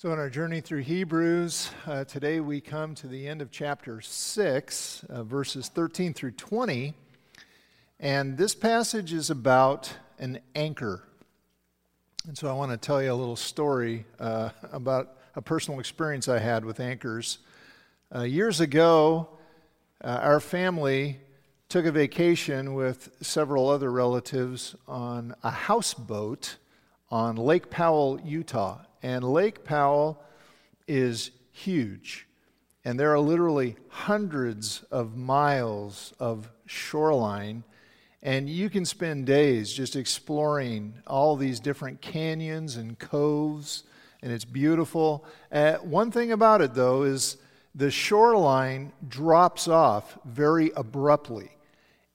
So, in our journey through Hebrews, uh, today we come to the end of chapter 6, uh, verses 13 through 20. And this passage is about an anchor. And so, I want to tell you a little story uh, about a personal experience I had with anchors. Uh, years ago, uh, our family took a vacation with several other relatives on a houseboat on Lake Powell, Utah. And Lake Powell is huge. And there are literally hundreds of miles of shoreline. And you can spend days just exploring all these different canyons and coves. And it's beautiful. Uh, one thing about it, though, is the shoreline drops off very abruptly.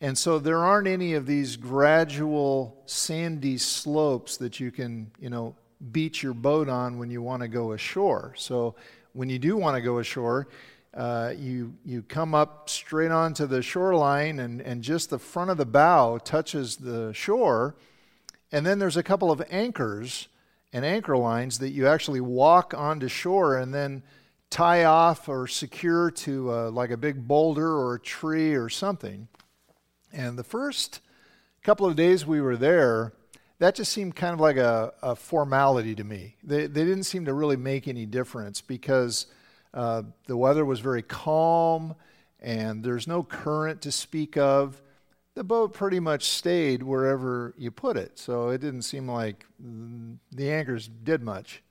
And so there aren't any of these gradual sandy slopes that you can, you know, beach your boat on when you want to go ashore. So when you do want to go ashore, uh, you, you come up straight onto the shoreline, and, and just the front of the bow touches the shore. And then there's a couple of anchors and anchor lines that you actually walk onto shore and then tie off or secure to uh, like a big boulder or a tree or something. And the first couple of days we were there, that just seemed kind of like a, a formality to me. They, they didn't seem to really make any difference because uh, the weather was very calm and there's no current to speak of. The boat pretty much stayed wherever you put it, so it didn't seem like the anchors did much.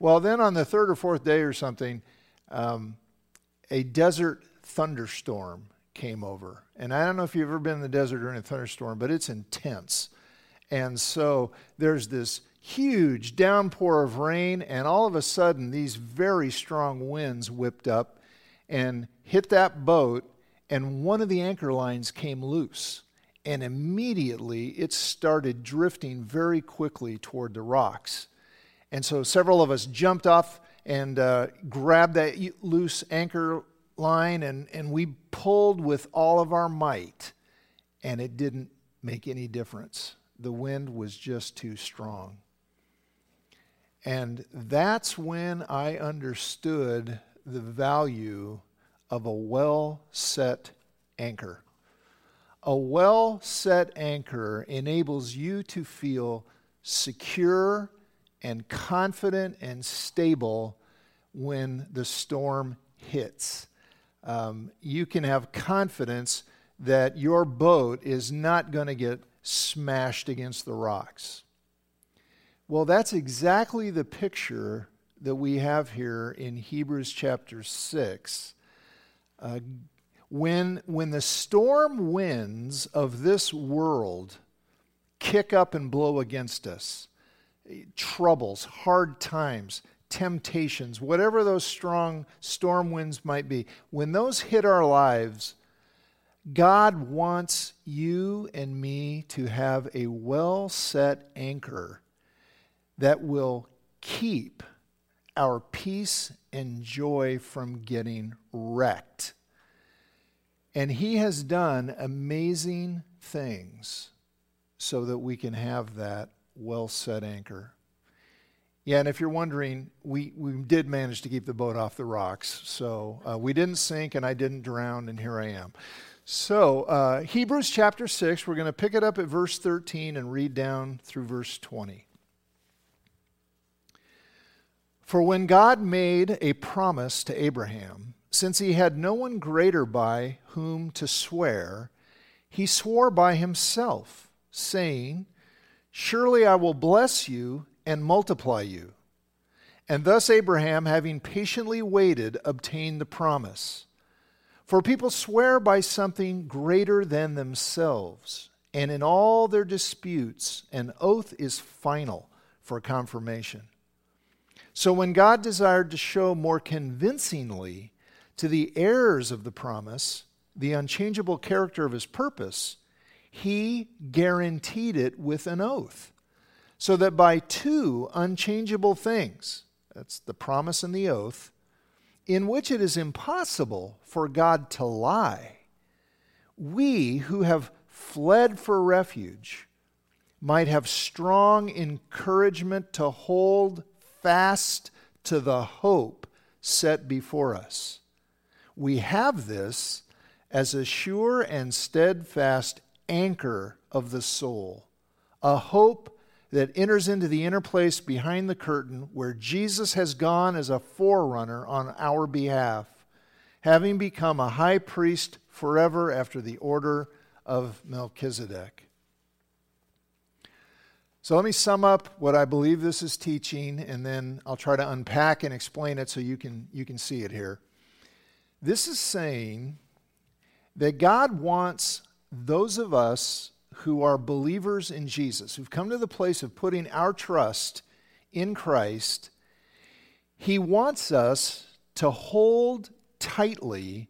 Well, then on the third or fourth day or something, um, a desert thunderstorm came over. And I don't know if you've ever been in the desert during a thunderstorm, but it's intense. And so there's this huge downpour of rain, and all of a sudden, these very strong winds whipped up and hit that boat, and one of the anchor lines came loose. And immediately it started drifting very quickly toward the rocks. And so several of us jumped off and uh, grabbed that loose anchor line, and, and we pulled with all of our might, and it didn't make any difference the wind was just too strong. And that's when I understood the value of a well set anchor. A well set anchor enables you to feel secure and confident and stable when the storm hits. Um, you can have confidence that your boat is not going to get smashed against the rocks. Well, that's exactly the picture that we have here in Hebrews chapter 6. Uh, when, when the storm winds of this world kick up and blow against us, troubles, hard times, temptations, whatever those strong storm winds might be, when those hit our lives, God wants you and me to have a well set anchor that will keep our peace and joy from getting wrecked. And He has done amazing things so that we can have that well set anchor. Yeah, and if you're wondering, we, we did manage to keep the boat off the rocks. So uh, we didn't sink and I didn't drown, and here I am. So, uh, Hebrews chapter 6, we're going to pick it up at verse 13 and read down through verse 20. For when God made a promise to Abraham, since he had no one greater by whom to swear, he swore by himself, saying, Surely I will bless you and multiply you. And thus Abraham, having patiently waited, obtained the promise. For people swear by something greater than themselves, and in all their disputes, an oath is final for confirmation. So when God desired to show more convincingly to the heirs of the promise the unchangeable character of his purpose, he guaranteed it with an oath, so that by two unchangeable things, that's the promise and the oath, in which it is impossible for God to lie, we who have fled for refuge might have strong encouragement to hold fast to the hope set before us. We have this as a sure and steadfast anchor of the soul, a hope that enters into the inner place behind the curtain where Jesus has gone as a forerunner on our behalf, having become a high priest forever after the order of Melchizedek. So let me sum up what I believe this is teaching, and then I'll try to unpack and explain it so you can, you can see it here. This is saying that God wants those of us who are believers in Jesus, who've come to the place of putting our trust in Christ, He wants us to hold tightly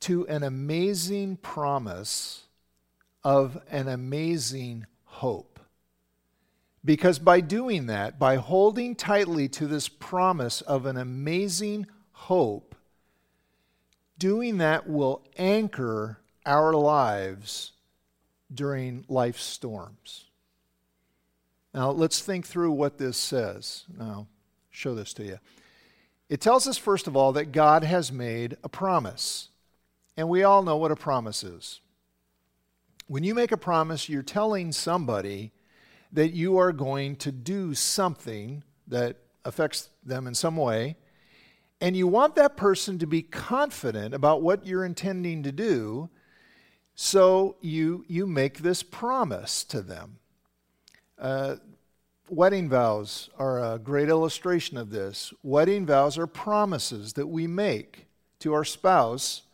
to an amazing promise of an amazing hope. Because by doing that, by holding tightly to this promise of an amazing hope, doing that will anchor our lives during life's storms. Now, let's think through what this says. Now, I'll show this to you. It tells us, first of all, that God has made a promise. And we all know what a promise is. When you make a promise, you're telling somebody that you are going to do something that affects them in some way, and you want that person to be confident about what you're intending to do, so you, you make this promise to them. Uh, wedding vows are a great illustration of this. Wedding vows are promises that we make to our spouse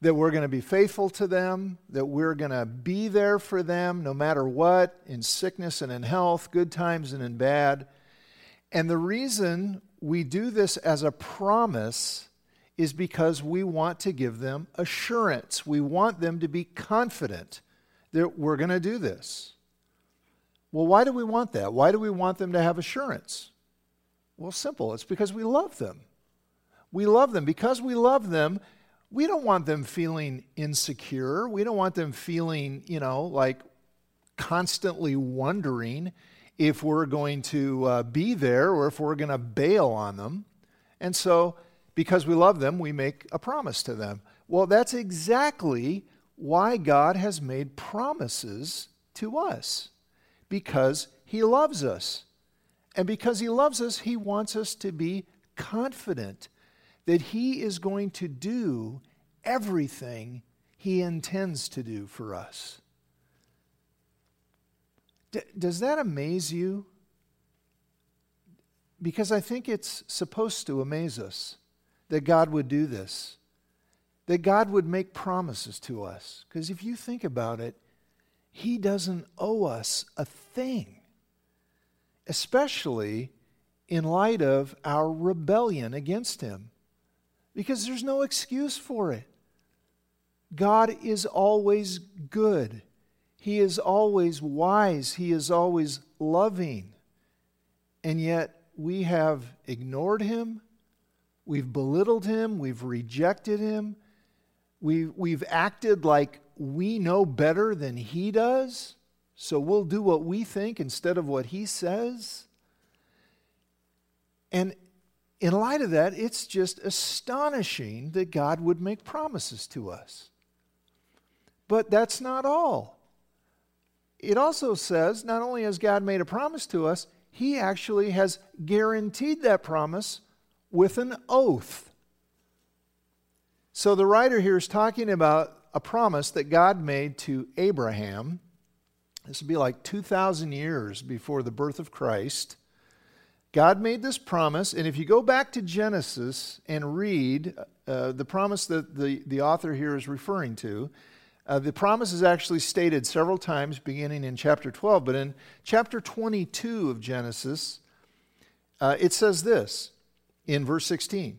that we're going to be faithful to them, that we're going to be there for them no matter what, in sickness and in health, good times and in bad. And the reason we do this as a promise is because we want to give them assurance. We want them to be confident that we're going to do this. Well, why do we want that? Why do we want them to have assurance? Well, simple. It's because we love them. We love them. Because we love them, we don't want them feeling insecure. We don't want them feeling, you know, like constantly wondering if we're going to uh, be there or if we're going to bail on them. And so, because we love them, we make a promise to them. Well, that's exactly why God has made promises to us because He loves us. And because He loves us, He wants us to be confident that He is going to do everything He intends to do for us. D- does that amaze you? Because I think it's supposed to amaze us that God would do this, that God would make promises to us. Because if you think about it, He doesn't owe us a thing, especially in light of our rebellion against Him because there's no excuse for it. God is always good. He is always wise. He is always loving. And yet we have ignored him. We've belittled him. We've rejected him. We've, we've acted like we know better than he does. So we'll do what we think instead of what he says. And in light of that, it's just astonishing that God would make promises to us. But that's not all. It also says not only has God made a promise to us, He actually has guaranteed that promise with an oath. So the writer here is talking about a promise that God made to Abraham. This would be like 2,000 years before the birth of Christ. God made this promise, and if you go back to Genesis and read uh, the promise that the, the author here is referring to, uh, the promise is actually stated several times beginning in chapter 12, but in chapter 22 of Genesis, uh, it says this in verse 16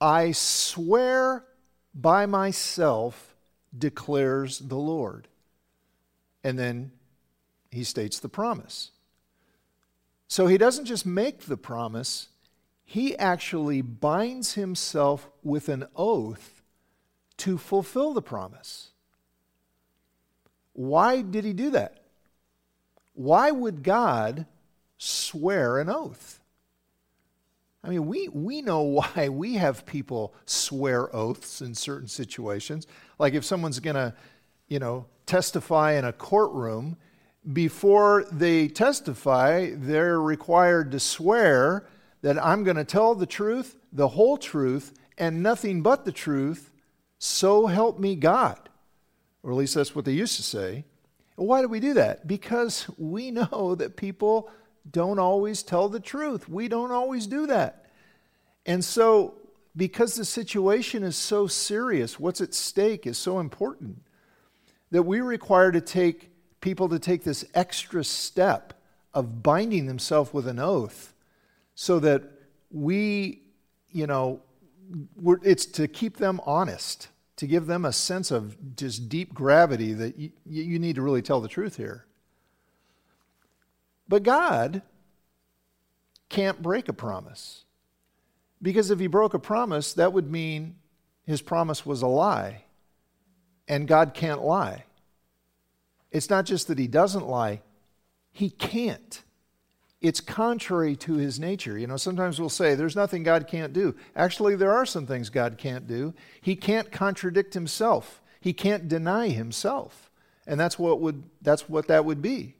I swear by myself, declares the Lord. And then he states the promise. So he doesn't just make the promise, he actually binds himself with an oath to fulfill the promise. Why did he do that? Why would God swear an oath? I mean, we, we know why we have people swear oaths in certain situations. Like if someone's going to, you know, testify in a courtroom, before they testify, they're required to swear that I'm going to tell the truth, the whole truth, and nothing but the truth, so help me God. Or at least that's what they used to say. Why do we do that? Because we know that people don't always tell the truth. We don't always do that. And so, because the situation is so serious, what's at stake is so important that we require to take people to take this extra step of binding themselves with an oath so that we, you know, it's to keep them honest, to give them a sense of just deep gravity that you, you need to really tell the truth here. But God can't break a promise. Because if he broke a promise, that would mean his promise was a lie. And God can't lie. It's not just that he doesn't lie, he can't. It's contrary to his nature. You know, sometimes we'll say there's nothing God can't do. Actually, there are some things God can't do. He can't contradict himself. He can't deny himself. And that's what would that's what that would be.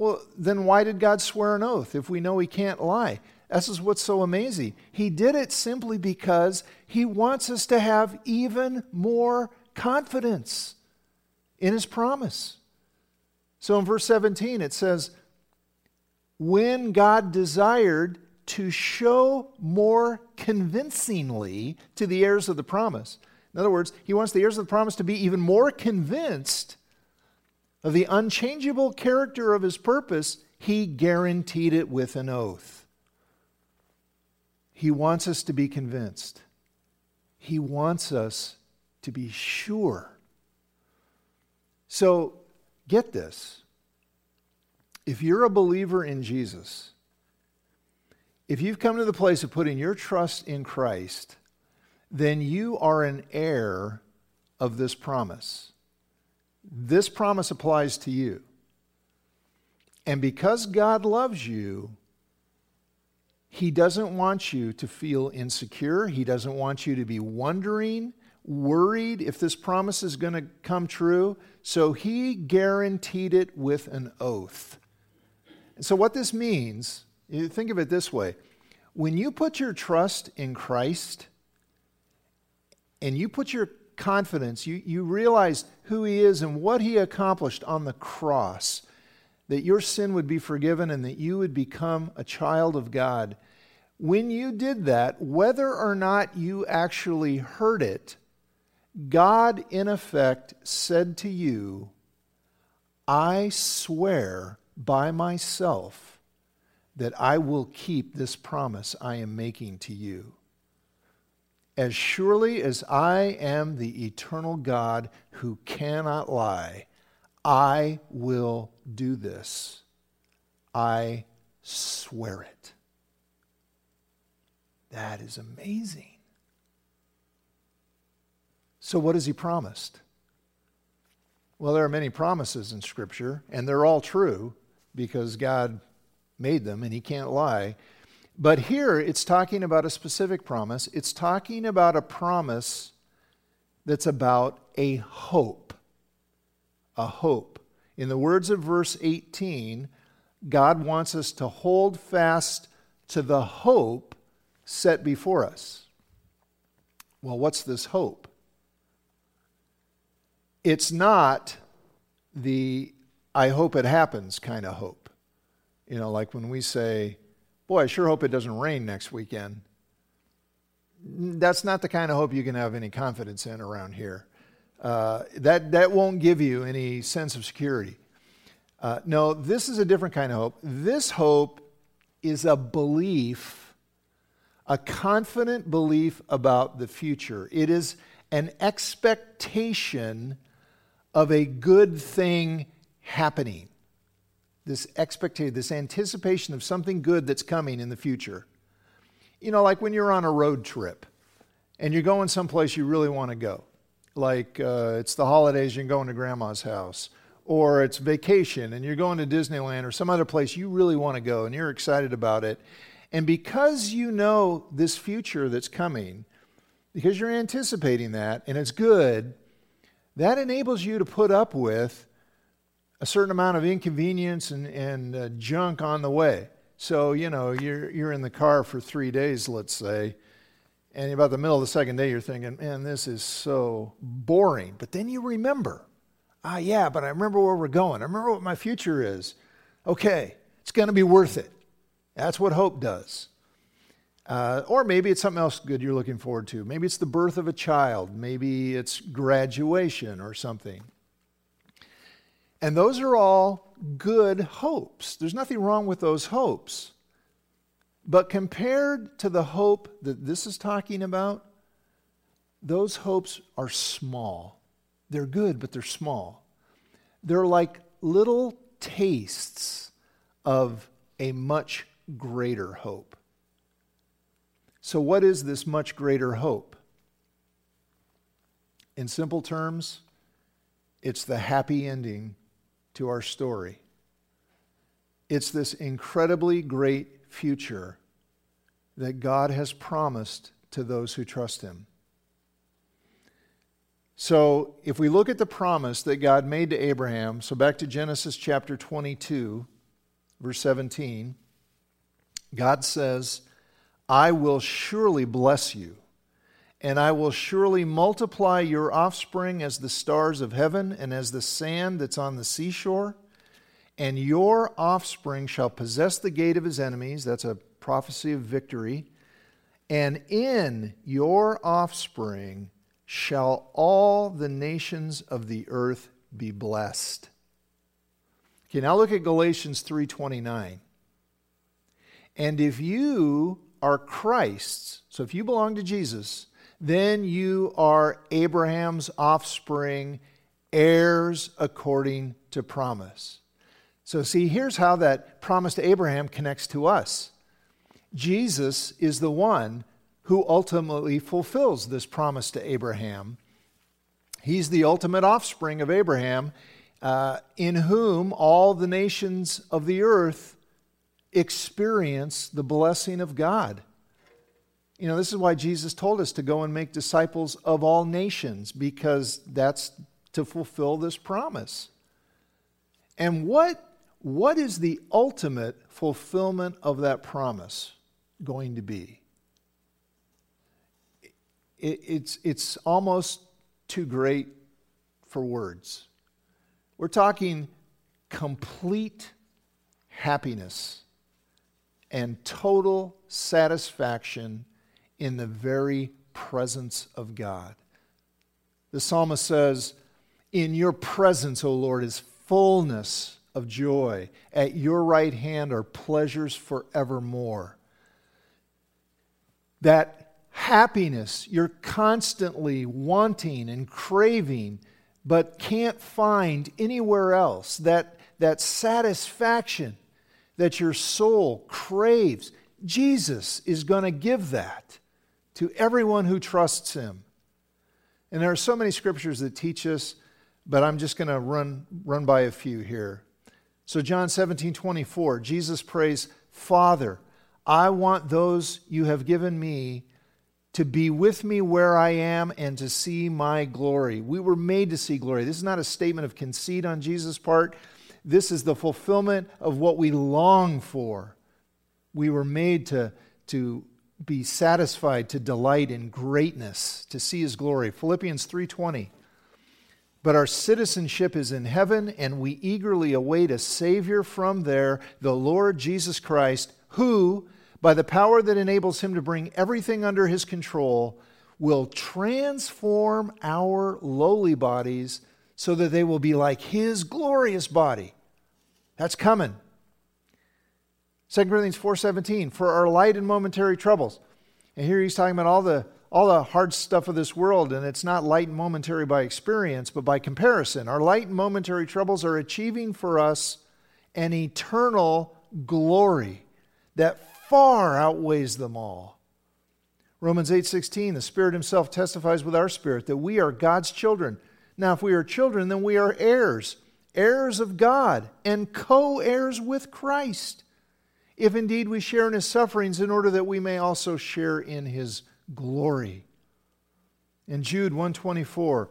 Well, then why did God swear an oath if we know he can't lie? This is what's so amazing. He did it simply because he wants us to have even more confidence in his promise. So in verse 17, it says, When God desired to show more convincingly to the heirs of the promise. In other words, he wants the heirs of the promise to be even more convinced of the unchangeable character of his purpose, he guaranteed it with an oath. He wants us to be convinced. He wants us to be sure. So, get this. If you're a believer in Jesus, if you've come to the place of putting your trust in Christ, then you are an heir of this promise. This promise applies to you. And because God loves you, He doesn't want you to feel insecure. He doesn't want you to be wondering, worried if this promise is going to come true. So He guaranteed it with an oath. So, what this means, think of it this way when you put your trust in Christ and you put your confidence, you, you realize who He is and what He accomplished on the cross, that your sin would be forgiven and that you would become a child of God. When you did that, whether or not you actually heard it, God, in effect, said to you, I swear by myself that I will keep this promise I am making to you. As surely as I am the eternal God who cannot lie, I will do this. I swear it. That is amazing. So, what has he promised? Well, there are many promises in Scripture, and they're all true because God made them and he can't lie. But here it's talking about a specific promise. It's talking about a promise that's about a hope. A hope. In the words of verse 18, God wants us to hold fast to the hope set before us. Well, what's this hope? It's not the I hope it happens kind of hope. You know, like when we say, boy, I sure hope it doesn't rain next weekend. That's not the kind of hope you can have any confidence in around here. Uh, that, that won't give you any sense of security. Uh, no, this is a different kind of hope. This hope is a belief, a confident belief about the future. It is an expectation of a good thing happening this expectation, this anticipation of something good that's coming in the future. You know, like when you're on a road trip and you're going someplace you really want to go, like uh, it's the holidays, you're going to grandma's house, or it's vacation and you're going to Disneyland or some other place you really want to go and you're excited about it. And because you know this future that's coming, because you're anticipating that and it's good, that enables you to put up with a certain amount of inconvenience and, and uh, junk on the way. So, you know, you're, you're in the car for three days, let's say, and about the middle of the second day, you're thinking, man, this is so boring. But then you remember, ah, yeah, but I remember where we're going. I remember what my future is. Okay, it's going to be worth it. That's what hope does. Uh, or maybe it's something else good you're looking forward to. Maybe it's the birth of a child. Maybe it's graduation or something. And those are all good hopes. There's nothing wrong with those hopes. But compared to the hope that this is talking about, those hopes are small. They're good, but they're small. They're like little tastes of a much greater hope. So, what is this much greater hope? In simple terms, it's the happy ending to our story. It's this incredibly great future that God has promised to those who trust Him. So, if we look at the promise that God made to Abraham, so back to Genesis chapter 22, verse 17, God says, I will surely bless you, and I will surely multiply your offspring as the stars of heaven and as the sand that's on the seashore. And your offspring shall possess the gate of his enemies. That's a prophecy of victory. And in your offspring shall all the nations of the earth be blessed. Okay, now look at Galatians 3:29. And if you are Christ's, so if you belong to Jesus, then you are Abraham's offspring, heirs according to promise. So, see, here's how that promise to Abraham connects to us. Jesus is the one who ultimately fulfills this promise to Abraham. He's the ultimate offspring of Abraham, uh, in whom all the nations of the earth experience the blessing of God. You know, this is why Jesus told us to go and make disciples of all nations, because that's to fulfill this promise. And what, what is the ultimate fulfillment of that promise going to be? It, it's, it's almost too great for words. We're talking complete happiness and total satisfaction in the very presence of God. The psalmist says, In your presence, O Lord, is fullness of joy. At your right hand are pleasures forevermore. That happiness you're constantly wanting and craving, but can't find anywhere else, that, that satisfaction that your soul craves, Jesus is going to give that to everyone who trusts him. And there are so many scriptures that teach us, but I'm just going to run, run by a few here. So, John 17, 24, Jesus prays, Father, I want those you have given me to be with me where I am and to see my glory. We were made to see glory. This is not a statement of conceit on Jesus' part. This is the fulfillment of what we long for. We were made to, to be satisfied, to delight in greatness, to see his glory. Philippians 3:20. But our citizenship is in heaven, and we eagerly await a Savior from there, the Lord Jesus Christ, who, by the power that enables him to bring everything under his control, will transform our lowly bodies so that they will be like his glorious body. That's coming. 2 Corinthians 4:17 for our light and momentary troubles. And here he's talking about all the all the hard stuff of this world and it's not light and momentary by experience but by comparison. Our light and momentary troubles are achieving for us an eternal glory that far outweighs them all. Romans 8:16 the Spirit himself testifies with our spirit that we are God's children. Now, if we are children, then we are heirs, heirs of God, and co heirs with Christ, if indeed we share in his sufferings, in order that we may also share in his glory. In Jude 124,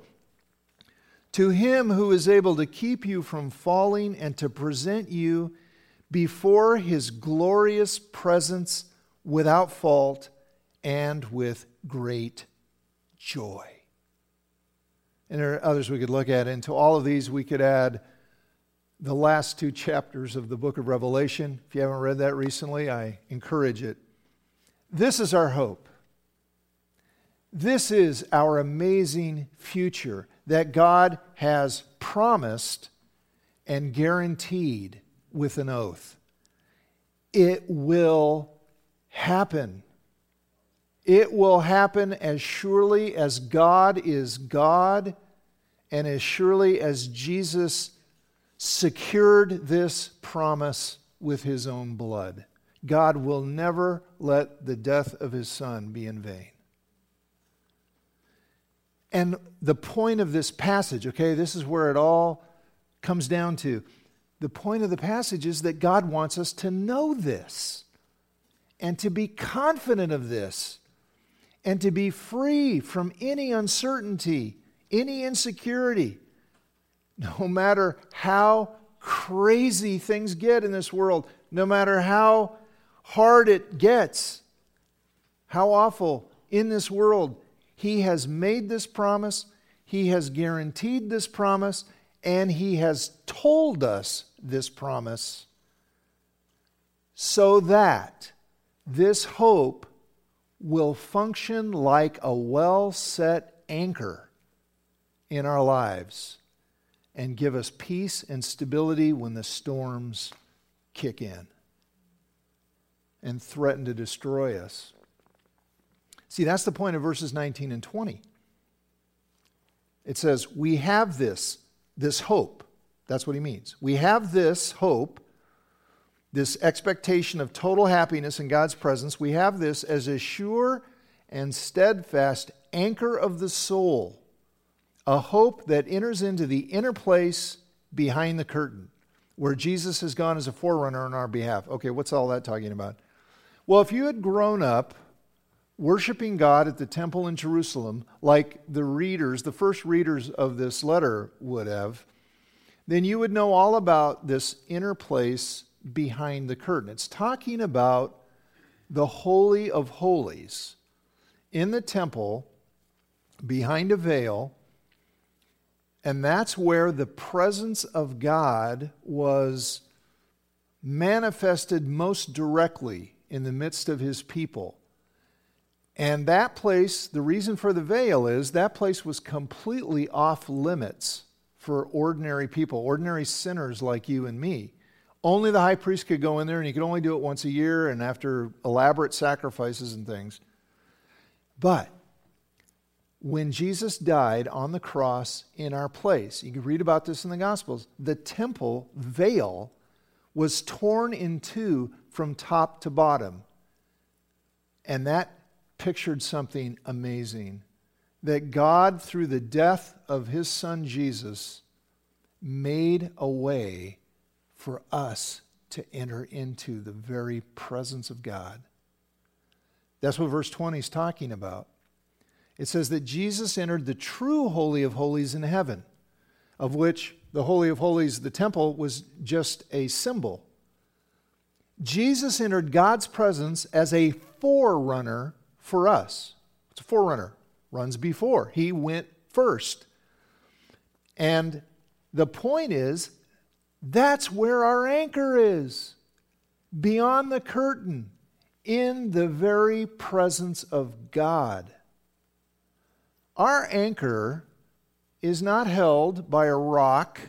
to him who is able to keep you from falling and to present you before his glorious presence without fault and with great joy. And there are others we could look at. And to all of these, we could add the last two chapters of the book of Revelation. If you haven't read that recently, I encourage it. This is our hope. This is our amazing future that God has promised and guaranteed with an oath. It will happen. It will happen as surely as God is God and as surely as Jesus secured this promise with his own blood. God will never let the death of his son be in vain. And the point of this passage, okay, this is where it all comes down to. The point of the passage is that God wants us to know this and to be confident of this and to be free from any uncertainty, any insecurity, no matter how crazy things get in this world, no matter how hard it gets, how awful in this world. He has made this promise, He has guaranteed this promise, and He has told us this promise so that this hope will function like a well set anchor in our lives and give us peace and stability when the storms kick in and threaten to destroy us. See, that's the point of verses 19 and 20. It says, We have this, this hope. That's what he means. We have this hope, this expectation of total happiness in God's presence. We have this as a sure and steadfast anchor of the soul, a hope that enters into the inner place behind the curtain, where Jesus has gone as a forerunner on our behalf. Okay, what's all that talking about? Well, if you had grown up worshiping God at the temple in Jerusalem, like the readers, the first readers of this letter would have, then you would know all about this inner place behind the curtain. It's talking about the Holy of Holies in the temple behind a veil. And that's where the presence of God was manifested most directly in the midst of his people. And that place, the reason for the veil is that place was completely off limits for ordinary people, ordinary sinners like you and me. Only the high priest could go in there, and he could only do it once a year and after elaborate sacrifices and things. But when Jesus died on the cross in our place, you can read about this in the Gospels, the temple veil was torn in two from top to bottom. And that pictured something amazing that God, through the death of his son Jesus, made a way for us to enter into the very presence of God. That's what verse 20 is talking about. It says that Jesus entered the true Holy of Holies in heaven, of which the Holy of Holies, the temple, was just a symbol. Jesus entered God's presence as a forerunner for us. It's a forerunner, runs before. He went first. And the point is, that's where our anchor is beyond the curtain, in the very presence of God. Our anchor is not held by a rock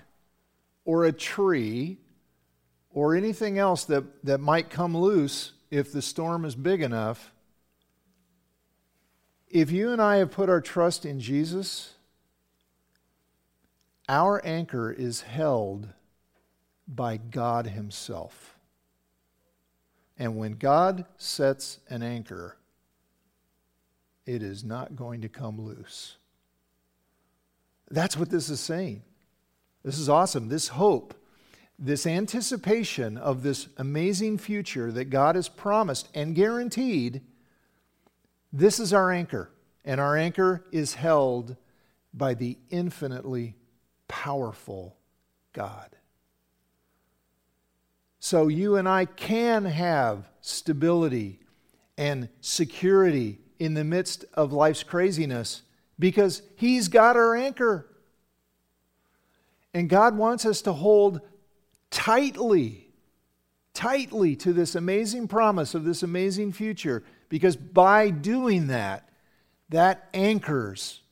or a tree or anything else that, that might come loose if the storm is big enough. If you and I have put our trust in Jesus, our anchor is held by God Himself. And when God sets an anchor, it is not going to come loose. That's what this is saying. This is awesome. This hope, this anticipation of this amazing future that God has promised and guaranteed, this is our anchor. And our anchor is held by the infinitely powerful God. So you and I can have stability and security in the midst of life's craziness because He's got our anchor. And God wants us to hold tightly, tightly to this amazing promise of this amazing future because by doing that, that anchors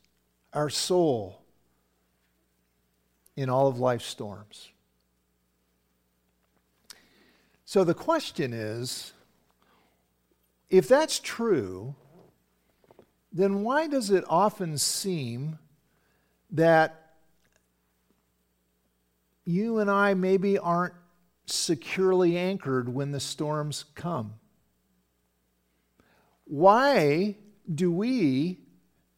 our soul in all of life's storms. So the question is if that's true, then why does it often seem that you and I maybe aren't securely anchored when the storms come? Why do we,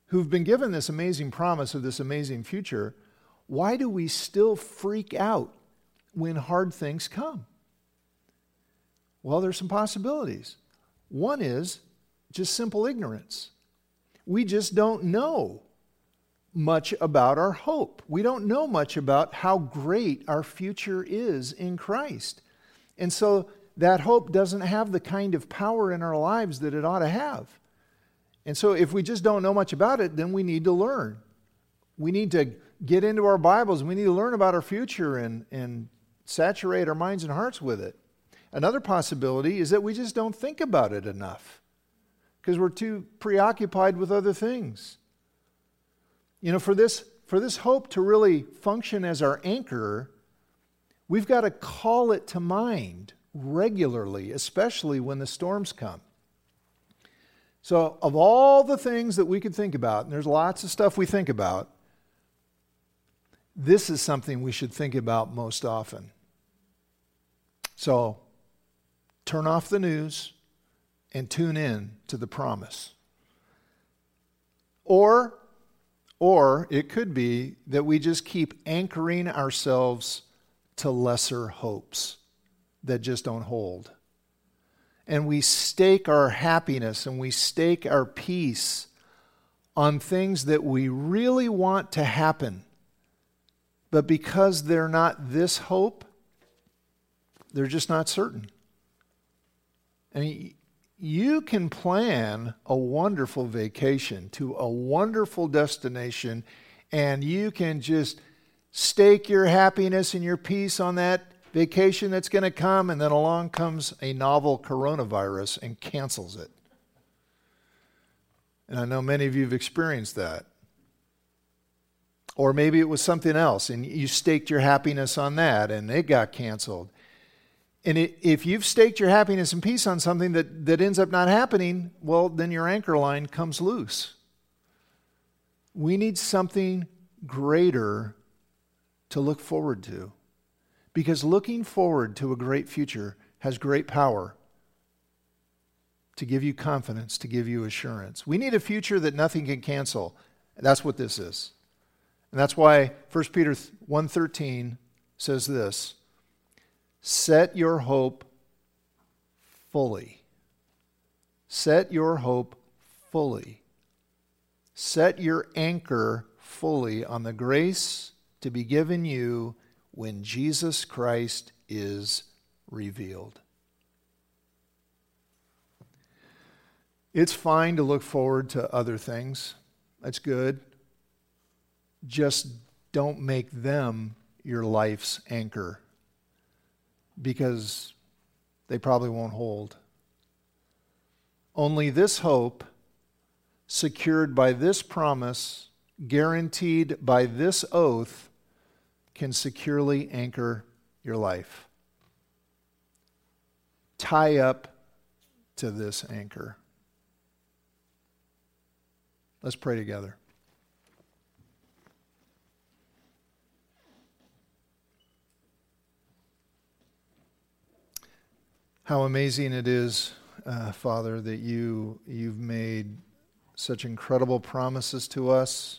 who've been given this amazing promise of this amazing future, why do we still freak out when hard things come? Well, there's some possibilities. One is just simple ignorance. We just don't know much about our hope. We don't know much about how great our future is in Christ. And so that hope doesn't have the kind of power in our lives that it ought to have. And so if we just don't know much about it, then we need to learn. We need to get into our Bibles. We need to learn about our future and, and saturate our minds and hearts with it. Another possibility is that we just don't think about it enough because we're too preoccupied with other things. You know, for this, for this hope to really function as our anchor, we've got to call it to mind regularly, especially when the storms come. So, of all the things that we could think about, and there's lots of stuff we think about, this is something we should think about most often. So, turn off the news and tune in to the promise. Or, or it could be that we just keep anchoring ourselves to lesser hopes that just don't hold. And we stake our happiness and we stake our peace on things that we really want to happen. But because they're not this hope, they're just not certain. I mean, you can plan a wonderful vacation to a wonderful destination, and you can just stake your happiness and your peace on that vacation that's going to come, and then along comes a novel coronavirus and cancels it. And I know many of you have experienced that. Or maybe it was something else, and you staked your happiness on that, and it got canceled. And it, if you've staked your happiness and peace on something that, that ends up not happening, well, then your anchor line comes loose. We need something greater to look forward to. Because looking forward to a great future has great power to give you confidence, to give you assurance. We need a future that nothing can cancel. That's what this is. And that's why 1 Peter 1:13 says this, Set your hope fully. Set your hope fully. Set your anchor fully on the grace to be given you when Jesus Christ is revealed. It's fine to look forward to other things. That's good. Just don't make them your life's anchor because they probably won't hold. Only this hope, secured by this promise, guaranteed by this oath, can securely anchor your life. Tie up to this anchor. Let's pray together. How amazing it is, uh, Father, that you, you've made such incredible promises to us,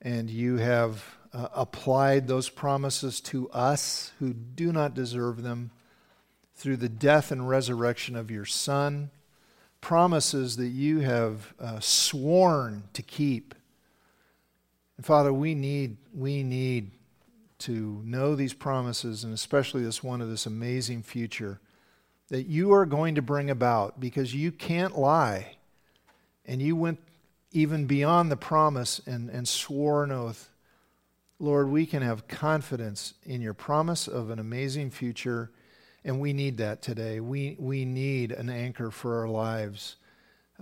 and you have uh, applied those promises to us who do not deserve them through the death and resurrection of your Son, promises that you have uh, sworn to keep. And Father, we need, we need to know these promises, and especially this one of this amazing future that you are going to bring about because you can't lie. And you went even beyond the promise and, and swore an oath. Lord, we can have confidence in your promise of an amazing future and we need that today. We, we need an anchor for our lives.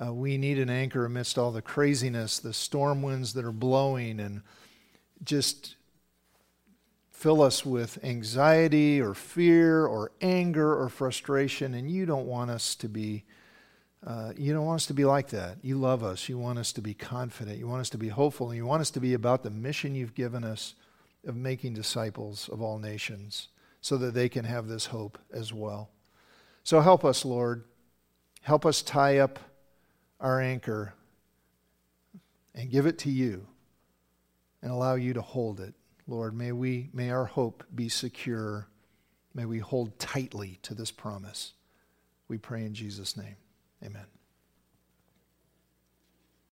Uh, we need an anchor amidst all the craziness, the storm winds that are blowing, and just fill us with anxiety or fear or anger or frustration. And you don't want us to be. Uh, you don't want us to be like that. You love us. You want us to be confident. You want us to be hopeful. And you want us to be about the mission you've given us of making disciples of all nations so that they can have this hope as well. So help us, Lord. Help us tie up our anchor and give it to you and allow you to hold it. Lord, may we may our hope be secure. May we hold tightly to this promise. We pray in Jesus name. Amen.